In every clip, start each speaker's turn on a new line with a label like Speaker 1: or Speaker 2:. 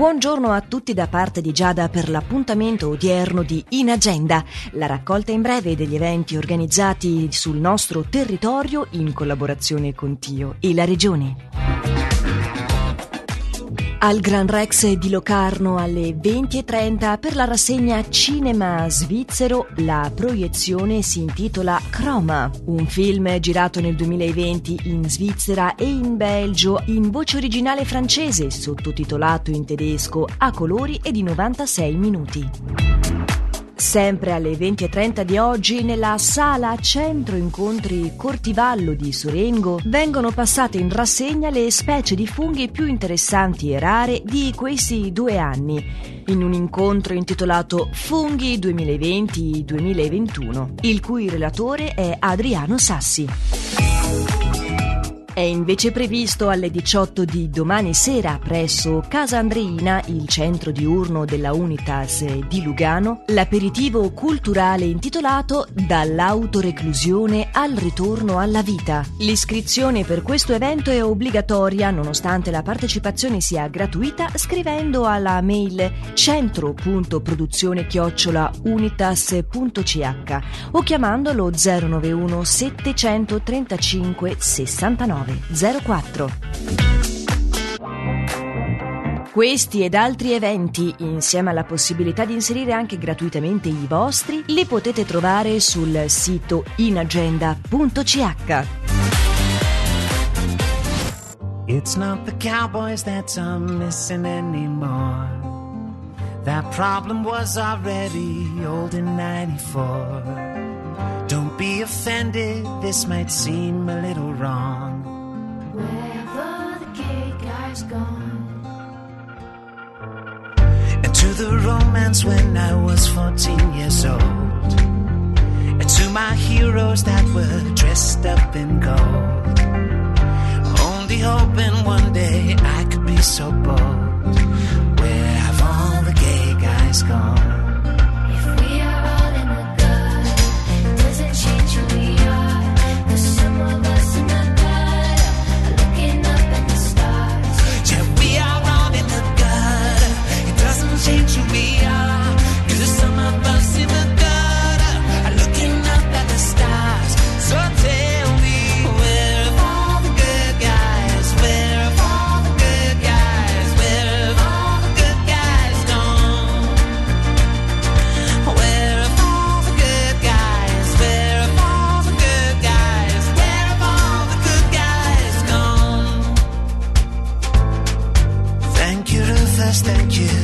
Speaker 1: Buongiorno a tutti da parte di Giada per l'appuntamento odierno di In Agenda, la raccolta in breve degli eventi organizzati sul nostro territorio in collaborazione con Tio e la Regione. Al Gran Rex di Locarno alle 20.30 per la rassegna Cinema Svizzero la proiezione si intitola Chroma, un film girato nel 2020 in Svizzera e in Belgio in voce originale francese sottotitolato in tedesco a colori e di 96 minuti. Sempre alle 20.30 di oggi, nella sala Centro Incontri Cortivallo di Sorengo, vengono passate in rassegna le specie di funghi più interessanti e rare di questi due anni, in un incontro intitolato Funghi 2020-2021, il cui relatore è Adriano Sassi. È invece previsto alle 18 di domani sera presso Casa Andreina, il centro diurno della Unitas di Lugano, l'aperitivo culturale intitolato Dall'autoreclusione al ritorno alla vita. L'iscrizione per questo evento è obbligatoria nonostante la partecipazione sia gratuita scrivendo alla mail centro.produzione-unitas.ch o chiamandolo 091 735 69. 04. Questi ed altri eventi, insieme alla possibilità di inserire anche gratuitamente i vostri, li potete trovare sul sito inagenda.ch. It's not the cowboys that I'm missing anymore. That problem was already old in 94. Don't be offended, this might seem a little wrong. And to the romance when I was 14 years old. And to my heroes that were dressed up in gold. Only hoping one day I could be so bold. Where have all the gay guys gone?
Speaker 2: Thank you.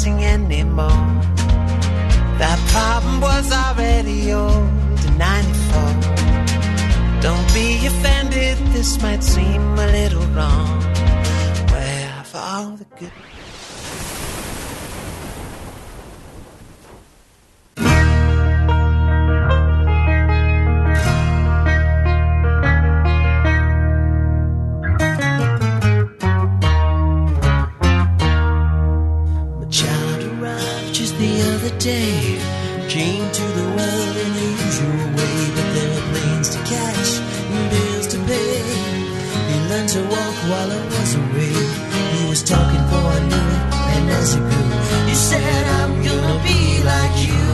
Speaker 3: Missing anymore. That problem was already old in 94. Don't be offended, this might seem a little wrong. Where have all the good.
Speaker 2: Came to the world in the usual way, but there were planes to catch and bills to pay. He learned to walk while I was away. He was talking for I knew it, and as he grew, he said, I'm gonna be like you.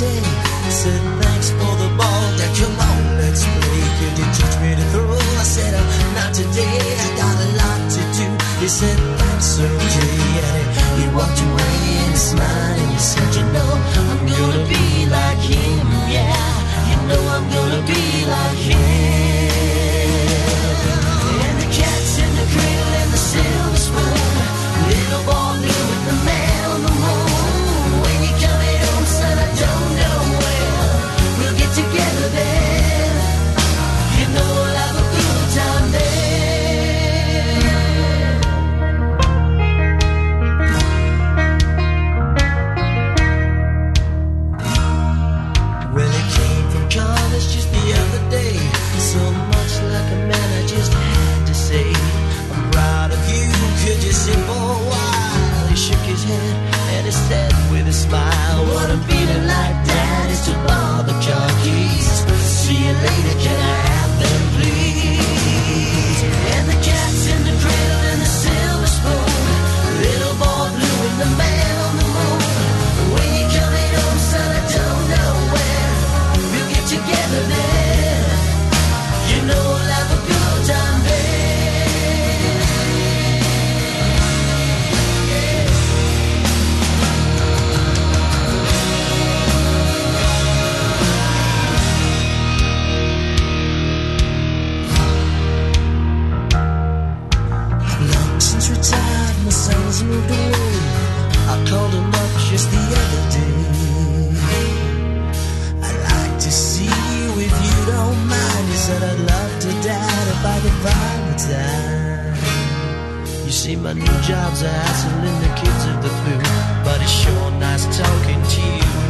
Speaker 2: day. Said Valentine. You see, my new job's a hassle and the kids of the flu, but it's sure nice talking to you.